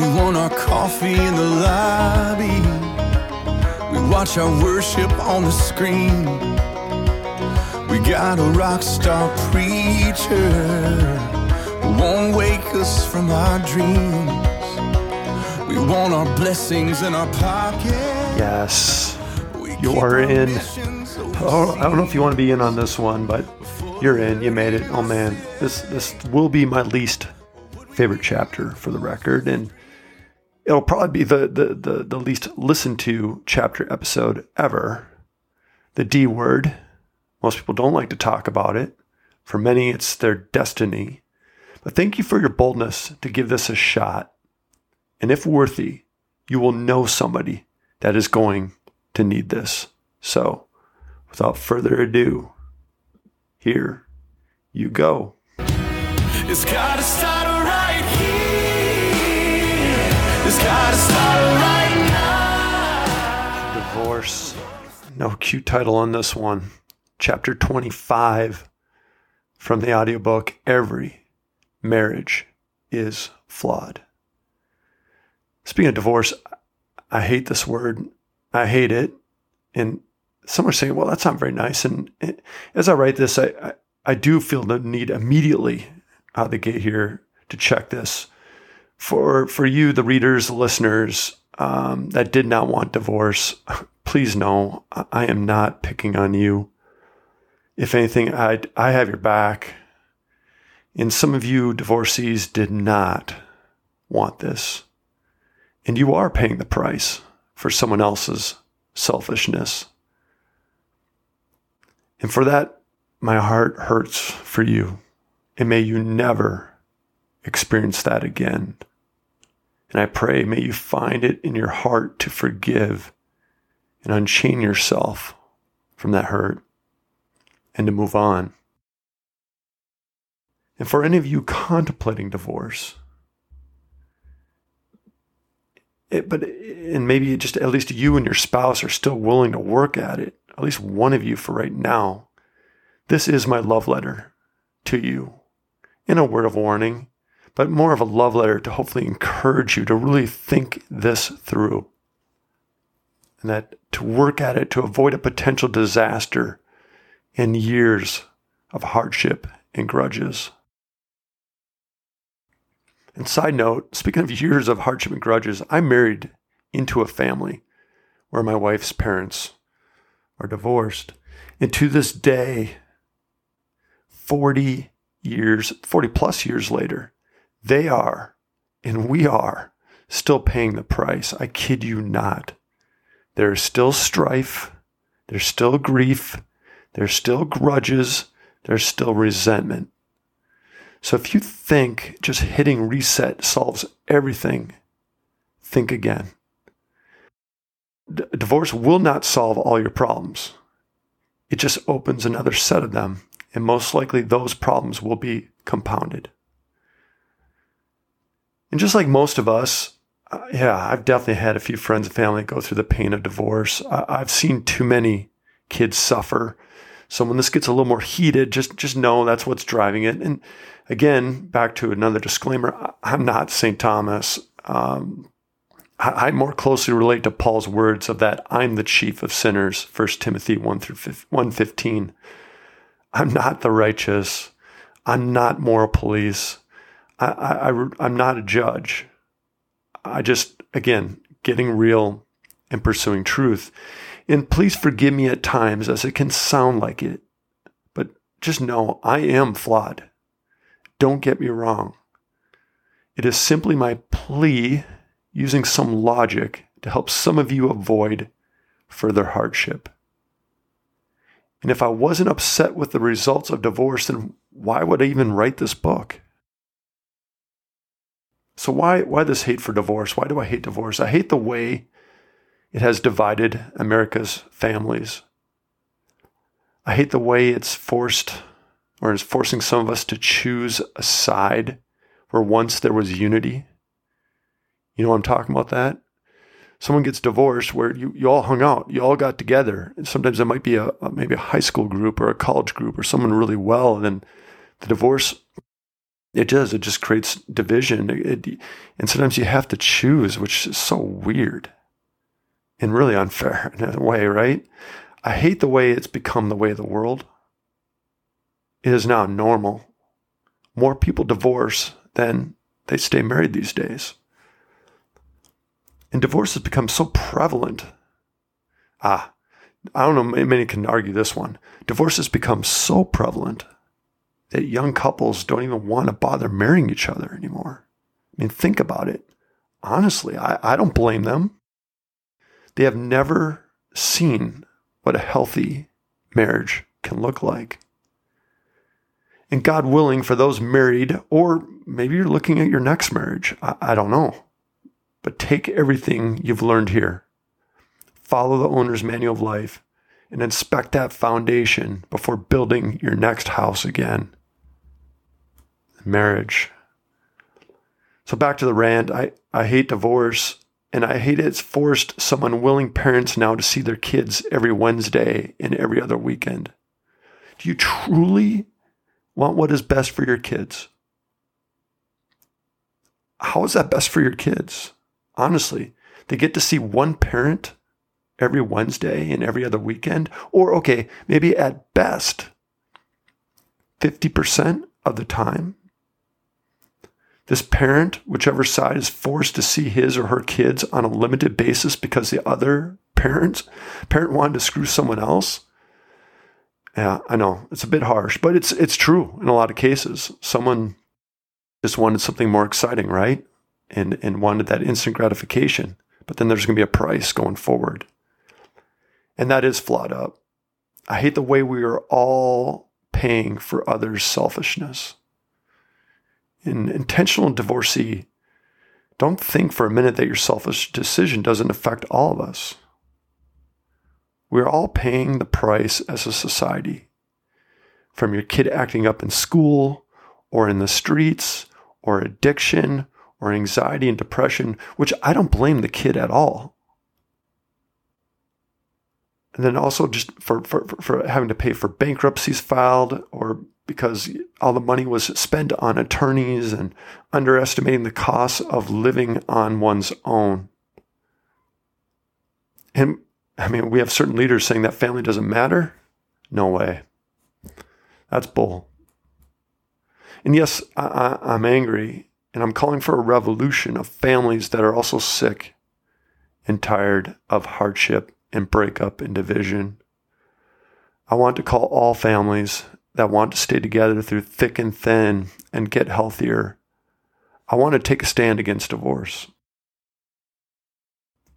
We want our coffee in the lobby. We watch our worship on the screen. We got a rock star preacher who won't wake us from our dreams. We want our blessings in our pocket. Yes, you are in. Oh, I don't know if you want to be in on this one, but you're in. You made it. Oh man, this this will be my least favorite chapter for the record, and it'll probably be the the the, the least listened to chapter episode ever. The D word. Most people don't like to talk about it. For many, it's their destiny. But thank you for your boldness to give this a shot. And if worthy, you will know somebody that is going to need this. So, without further ado, here you go. It's gotta start right. Divorce. No cute title on this one. Chapter 25 from the audiobook Every Marriage is Flawed. Speaking of divorce, I hate this word. I hate it. And some are saying, well, that's not very nice. And as I write this, I, I, I do feel the need immediately out of the gate here to check this. For, for you, the readers, listeners um, that did not want divorce, please know I am not picking on you. If anything, I, I have your back. And some of you divorcees did not want this. And you are paying the price for someone else's selfishness. And for that, my heart hurts for you. And may you never experience that again. And I pray, may you find it in your heart to forgive and unchain yourself from that hurt and to move on. And for any of you contemplating divorce, it, but and maybe just at least you and your spouse are still willing to work at it. At least one of you for right now. This is my love letter to you, in a word of warning, but more of a love letter to hopefully encourage you to really think this through, and that to work at it to avoid a potential disaster in years of hardship and grudges. And side note, speaking of years of hardship and grudges, I married into a family where my wife's parents are divorced. And to this day, 40 years, 40 plus years later, they are, and we are, still paying the price. I kid you not. There is still strife, there's still grief, there's still grudges, there's still resentment. So if you think just hitting reset solves everything, think again. D- divorce will not solve all your problems. It just opens another set of them, and most likely those problems will be compounded. And just like most of us, uh, yeah, I've definitely had a few friends and family go through the pain of divorce. I've seen too many kids suffer. So when this gets a little more heated, just just know that's what's driving it. And again, back to another disclaimer: I'm not St. Thomas. Um, I, I more closely relate to Paul's words of that I'm the chief of sinners, 1 Timothy 1 through 115. I'm not the righteous. I'm not moral police. I, I, I'm not a judge. I just, again, getting real and pursuing truth. And please forgive me at times as it can sound like it, but just know I am flawed. Don't get me wrong. It is simply my plea using some logic to help some of you avoid further hardship. And if I wasn't upset with the results of divorce, then why would I even write this book? So why why this hate for divorce? Why do I hate divorce? I hate the way it has divided America's families. I hate the way it's forced or is forcing some of us to choose a side where once there was unity. You know I'm talking about that? Someone gets divorced where you, you all hung out, you all got together. And sometimes it might be a, a maybe a high school group or a college group or someone really well, and then the divorce It does. It just creates division. It, and sometimes you have to choose, which is so weird and really unfair in a way, right? I hate the way it's become the way of the world. It is now normal. More people divorce than they stay married these days. And divorce has become so prevalent. Ah, I don't know, many can argue this one. Divorce has become so prevalent that young couples don't even want to bother marrying each other anymore. I mean, think about it. Honestly, I, I don't blame them. They have never seen what a healthy marriage can look like. And God willing, for those married, or maybe you're looking at your next marriage, I, I don't know. But take everything you've learned here, follow the owner's manual of life, and inspect that foundation before building your next house again. Marriage. So back to the rant. I, I hate divorce and I hate it's forced some unwilling parents now to see their kids every Wednesday and every other weekend. Do you truly want what is best for your kids? How is that best for your kids? Honestly, they get to see one parent every Wednesday and every other weekend, or okay, maybe at best 50% of the time. This parent, whichever side, is forced to see his or her kids on a limited basis because the other parent parent wanted to screw someone else. Yeah, I know it's a bit harsh, but it's it's true in a lot of cases. Someone just wanted something more exciting, right? And and wanted that instant gratification. But then there's going to be a price going forward. And that is flawed up. I hate the way we are all paying for others' selfishness an intentional divorcee, don't think for a minute that your selfish decision doesn't affect all of us. We're all paying the price as a society. From your kid acting up in school or in the streets or addiction or anxiety and depression, which I don't blame the kid at all. And then also just for, for, for having to pay for bankruptcies filed or because all the money was spent on attorneys and underestimating the costs of living on one's own. And I mean, we have certain leaders saying that family doesn't matter. No way. That's bull. And yes, I, am angry and I'm calling for a revolution of families that are also sick and tired of hardship and breakup and division. I want to call all families that want to stay together through thick and thin and get healthier. I want to take a stand against divorce.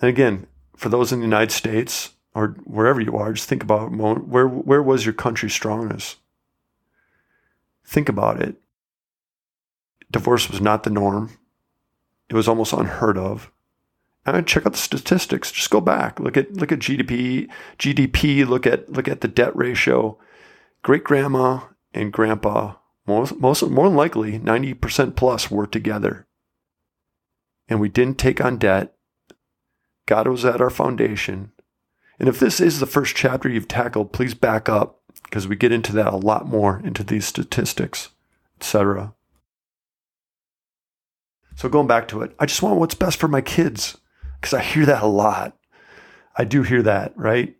And again, for those in the United States or wherever you are, just think about where where was your country strongest? Think about it. Divorce was not the norm. It was almost unheard of. And check out the statistics. Just go back. Look at look at GDP, GDP, look at look at the debt ratio great grandma and grandpa, most, most, more than likely 90% plus, were together. And we didn't take on debt. God was at our foundation. And if this is the first chapter you've tackled, please back up because we get into that a lot more into these statistics, etc. So going back to it, I just want what's best for my kids because I hear that a lot. I do hear that, right?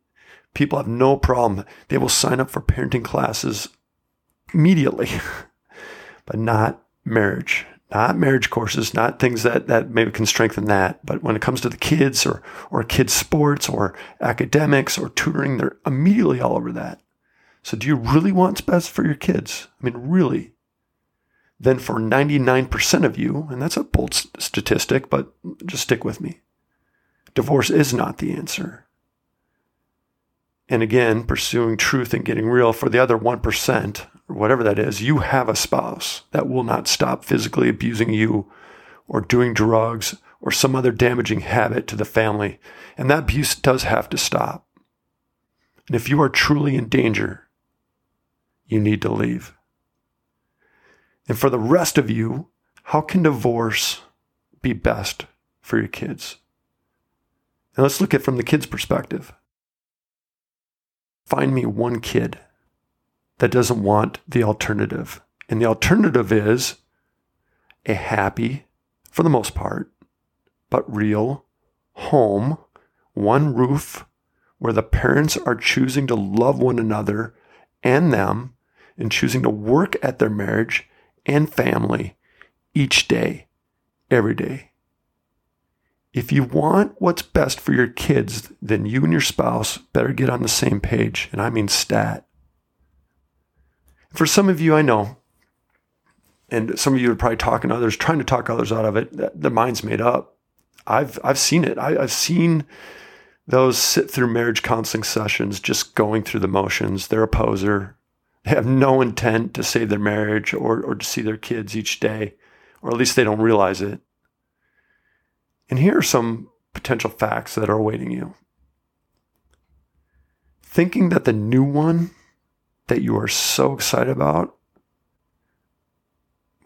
People have no problem. They will sign up for parenting classes immediately, but not marriage, not marriage courses, not things that, that maybe can strengthen that. But when it comes to the kids or, or kids' sports or academics or tutoring, they're immediately all over that. So do you really want what's best for your kids? I mean, really? Then for 99% of you, and that's a bold statistic, but just stick with me. Divorce is not the answer and again, pursuing truth and getting real for the other 1%, or whatever that is, you have a spouse that will not stop physically abusing you or doing drugs or some other damaging habit to the family. And that abuse does have to stop. And if you are truly in danger, you need to leave. And for the rest of you, how can divorce be best for your kids? And let's look at it from the kids' perspective find me one kid that doesn't want the alternative. And the alternative is a happy, for the most part, but real home, one roof, where the parents are choosing to love one another and them and choosing to work at their marriage and family each day, every day. If you want what's best for your kids, then you and your spouse better get on the same page, and I mean stat. For some of you, I know, and some of you are probably talking others, trying to talk others out of it. Their mind's made up. I've I've seen it. I, I've seen those sit through marriage counseling sessions, just going through the motions. They're a poser. They have no intent to save their marriage or or to see their kids each day, or at least they don't realize it. And here are some potential facts that are awaiting you. Thinking that the new one that you are so excited about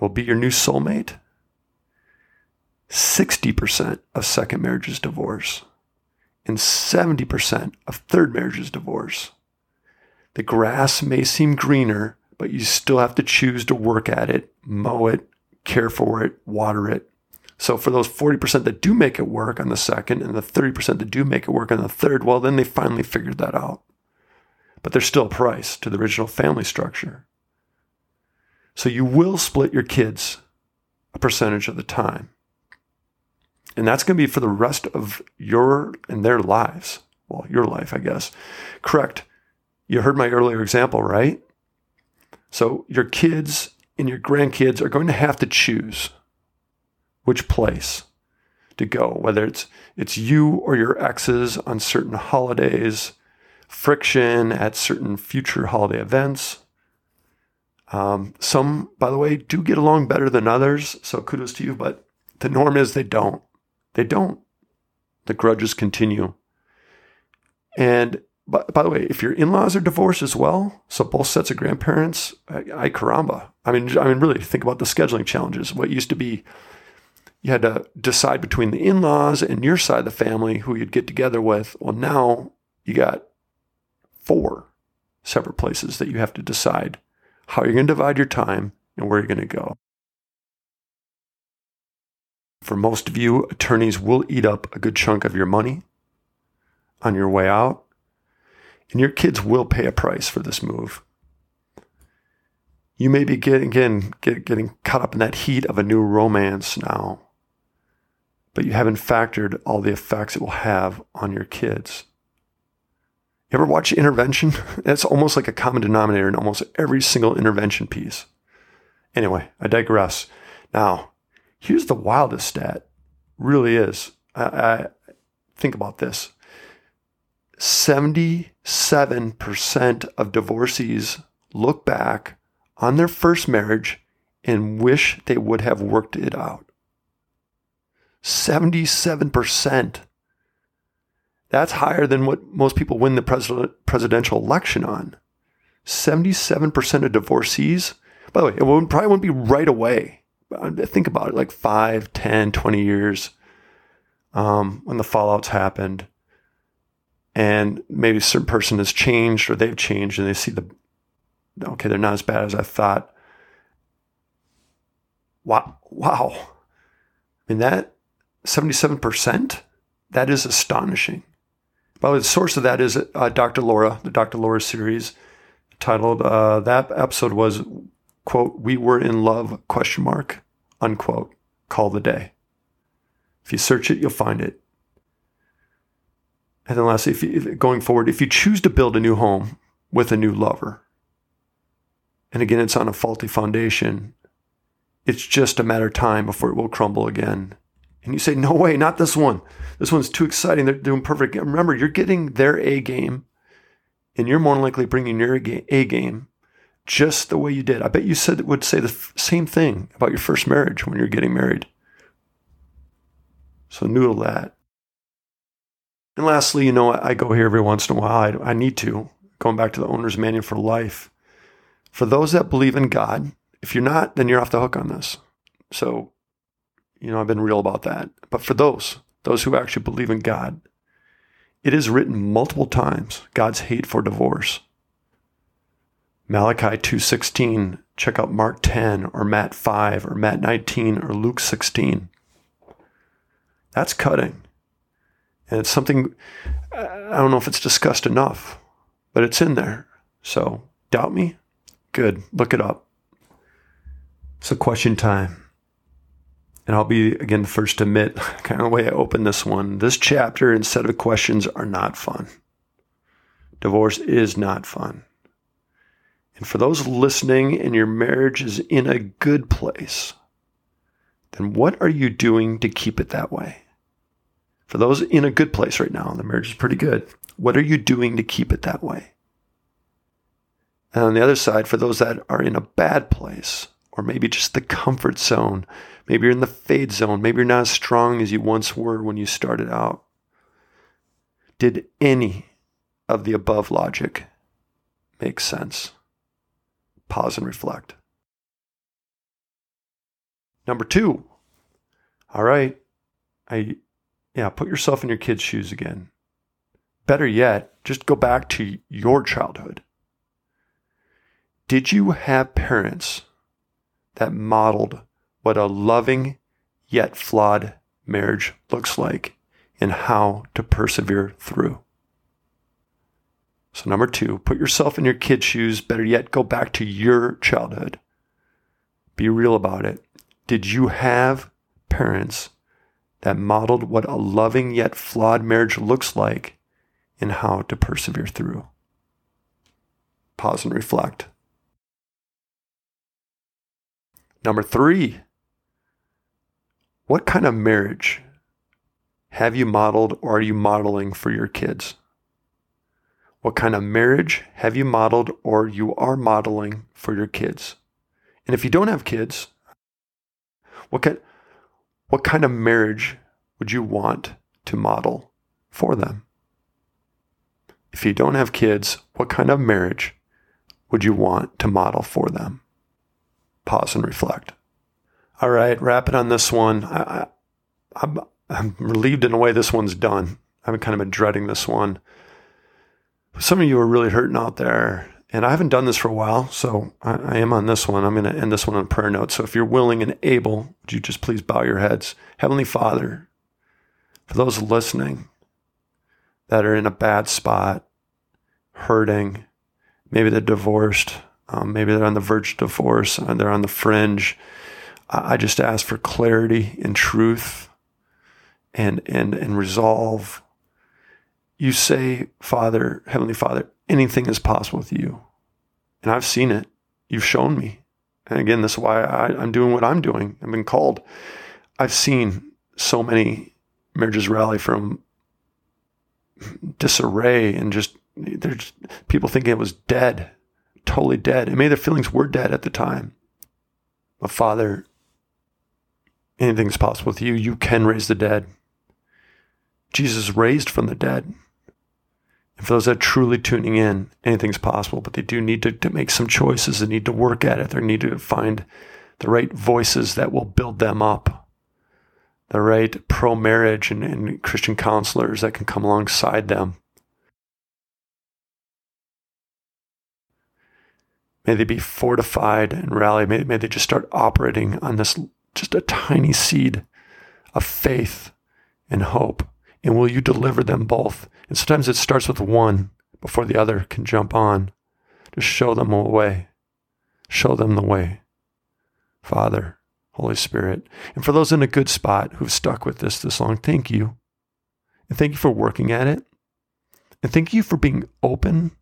will be your new soulmate? 60% of second marriages divorce, and 70% of third marriages divorce. The grass may seem greener, but you still have to choose to work at it, mow it, care for it, water it. So for those 40% that do make it work on the second and the 30% that do make it work on the third, well, then they finally figured that out but there's still a price to the original family structure. So you will split your kids a percentage of the time. And that's going to be for the rest of your and their lives. Well, your life, I guess. Correct. You heard my earlier example, right? So your kids and your grandkids are going to have to choose which place to go, whether it's it's you or your exes on certain holidays, friction at certain future holiday events. Um, some, by the way, do get along better than others, so kudos to you, but the norm is they don't. They don't. The grudges continue. And by, by the way, if your in-laws are divorced as well, so both sets of grandparents, I, I caramba. I mean, I mean, really think about the scheduling challenges. What used to be, you had to decide between the in-laws and your side of the family who you'd get together with. Well, now you got four separate places that you have to decide how you're going to divide your time and where you're going to go. For most of you, attorneys will eat up a good chunk of your money on your way out, and your kids will pay a price for this move. You may be getting, again, get, getting caught up in that heat of a new romance now, but you haven't factored all the effects it will have on your kids. You ever watch Intervention? That's almost like a common denominator in almost every single intervention piece. Anyway, I digress. Now, here's the wildest stat. Really is. I, I think about this. 77% of divorcees look back on their first marriage and wish they would have worked it out. 77%. That's higher than what most people win the president, presidential election on. 77% of divorcees, by the way, it probably won't be right away. Think about it like 5, 10, 20 years um, when the fallouts happened. And maybe a certain person has changed or they've changed and they see the, okay, they're not as bad as I thought. Wow. Wow. I mean, that 77%, that is astonishing. By the way, the source of that is uh, Dr. Laura, the Dr. Laura series, titled uh, that episode was quote We were in love question mark unquote. Call the day. If you search it, you'll find it. And then lastly, if you, going forward, if you choose to build a new home with a new lover, and again, it's on a faulty foundation, it's just a matter of time before it will crumble again. And you say, no way, not this one. This one's too exciting. They're doing perfect. Remember, you're getting their A game, and you're more likely bringing your A game just the way you did. I bet you said would say the same thing about your first marriage when you're getting married. So noodle that. And lastly, you know, I go here every once in a while. I, I need to. Going back to the owner's manual for life. For those that believe in God, if you're not, then you're off the hook on this. So you know, I've been real about that. But for those, those who actually believe in God, it is written multiple times God's hate for divorce. Malachi 2:16 check out Mark 10 or Matt 5 or Matt 19 or Luke 16. That's cutting. And it's something, I don't know if it's discussed enough, but it's in there. So, doubt me? Good. Look it up. So, question time. And I'll be, again, the first to admit, kind of the way I open this one. This chapter and set of questions are not fun. Divorce is not fun. And for those listening and your marriage is in a good place, then what are you doing to keep it that way? For those in a good place right now, the marriage is pretty good. What are you doing to keep it that way? And on the other side, for those that are in a bad place, or maybe just the comfort zone, maybe you're in the fade zone, maybe you're not as strong as you once were when you started out. Did any of the above logic make sense? Pause and reflect. Number two, all right, I yeah, put yourself in your kid's shoes again. Better yet, just go back to your childhood. Did you have parents that modeled what a loving yet flawed marriage looks like and how to persevere through? So, number two, put yourself in your kid's shoes. Better yet, go back to your childhood. Be real about it. Did you have parents that modeled what a loving yet flawed marriage looks like and how to persevere through. Pause and reflect. Number three, what kind of marriage have you modeled or are you modeling for your kids? What kind of marriage have you modeled or you are modeling for your kids? And if you don't have kids, what kind, what kind of marriage would you want to model for them? If you don't have kids, what kind of marriage would you want to model for them? Pause and reflect. All right, wrap it on this one. I, am I'm, I'm relieved in a way this one's done. I've kind of been dreading this one. Some of you are really hurting out there and I haven't done this for a while, so I, I am on this one. I'm going to end this one on prayer note. So if you're willing and able, would you just please bow your heads? Heavenly Father, for those listening that are in a bad spot, hurting, maybe they're divorced, um, maybe they're on the verge of divorce, and they're on the fringe. I, I just ask for clarity and truth and, and, and resolve. You say, Father, Heavenly Father, anything is possible with you. And I've seen it. You've shown me. And again, this is why I, I'm doing what I'm doing. I've been called. I've seen so many marriages rally from disarray and just there's people thinking it was dead, totally dead. And maybe their feelings were dead at the time. But Father, anything's possible with you. You can raise the dead. Jesus raised from the dead. And for those that are truly tuning in, anything's possible, but they do need to, to make some choices. They need to work at it. They need to find the right voices that will build them up, the right pro marriage and, and Christian counselors that can come alongside them. May they be fortified and rally. May, may they just start operating on this just a tiny seed of faith and hope and will you deliver them both? And sometimes it starts with one before the other can jump on. Just show them a way. Show them the way. Father, Holy Spirit. And for those in a good spot who've stuck with this this long, thank you. And thank you for working at it. And thank you for being open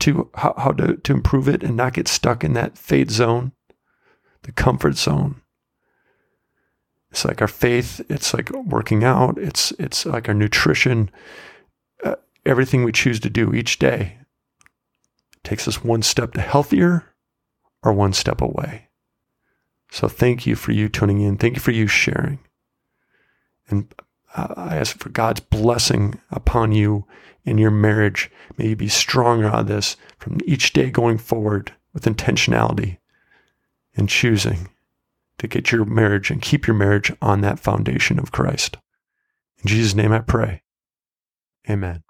to how, how to, to improve it and not get stuck in that fade zone, the comfort zone. It's like our faith. It's like working out. It's it's like our nutrition. Uh, everything we choose to do each day takes us one step to healthier or one step away. So thank you for you tuning in. Thank you for you sharing. And I ask for God's blessing upon you in your marriage. May you be stronger on this from each day going forward with intentionality and choosing to get your marriage and keep your marriage on that foundation of Christ. In Jesus' name I pray. Amen.